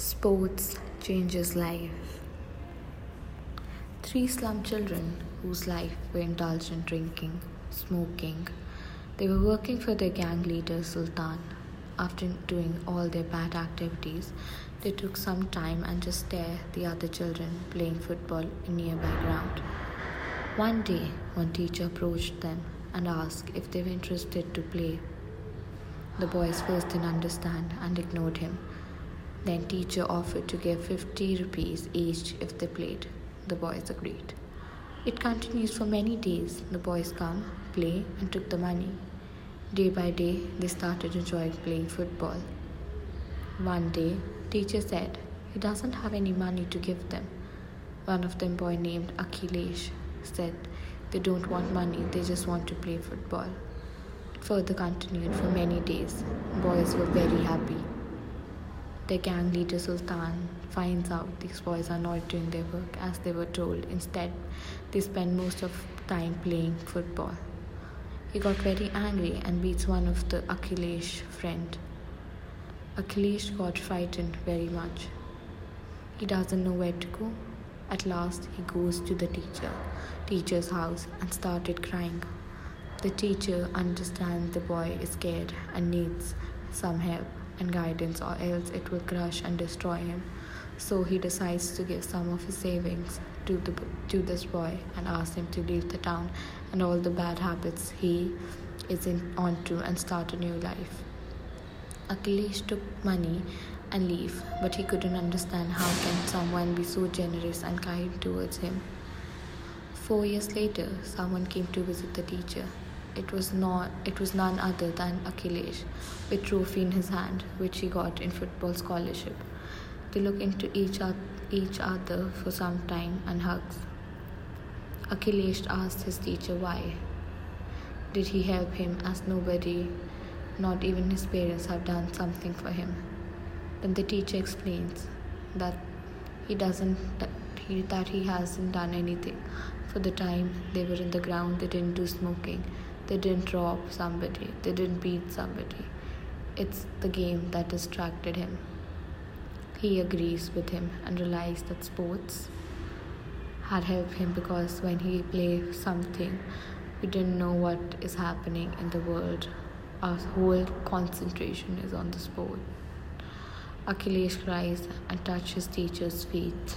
Sports changes life. Three slum children whose life were indulged in drinking, smoking. They were working for their gang leader Sultan. After doing all their bad activities, they took some time and just stare the other children playing football in nearby ground. One day, one teacher approached them and asked if they were interested to play. The boys first didn't understand and ignored him. Then teacher offered to give 50 rupees each if they played. The boys agreed. It continues for many days. The boys come, play and took the money. Day by day, they started enjoying playing football. One day, teacher said he doesn't have any money to give them. One of them boy named Akhilesh said they don't want money, they just want to play football. It further continued for many days. Boys were very happy. The gang leader Sultan finds out these boys are not doing their work as they were told. Instead, they spend most of time playing football. He got very angry and beats one of the Akhilesh friend. Akhilesh got frightened very much. He doesn't know where to go. At last, he goes to the teacher, teacher's house, and started crying. The teacher understands the boy is scared and needs some help and guidance, or else it will crush and destroy him. So he decides to give some of his savings to, the, to this boy and asks him to leave the town and all the bad habits he is in, onto and start a new life. Akhilesh took money and leave, but he couldn't understand how can someone be so generous and kind towards him. Four years later, someone came to visit the teacher. It was not it was none other than Akhilesh, with trophy in his hand, which he got in football scholarship. They look into each, each other for some time and hugs. Akhilesh asked his teacher why. Did he help him as nobody, not even his parents, have done something for him? Then the teacher explains that he doesn't that he hasn't done anything. For the time they were in the ground, they didn't do smoking. They didn't rob somebody, they didn't beat somebody. It's the game that distracted him. He agrees with him and realizes that sports had helped him because when he plays something, we didn't know what is happening in the world. Our whole concentration is on the sport. Akhilesh cries and touches teacher's feet.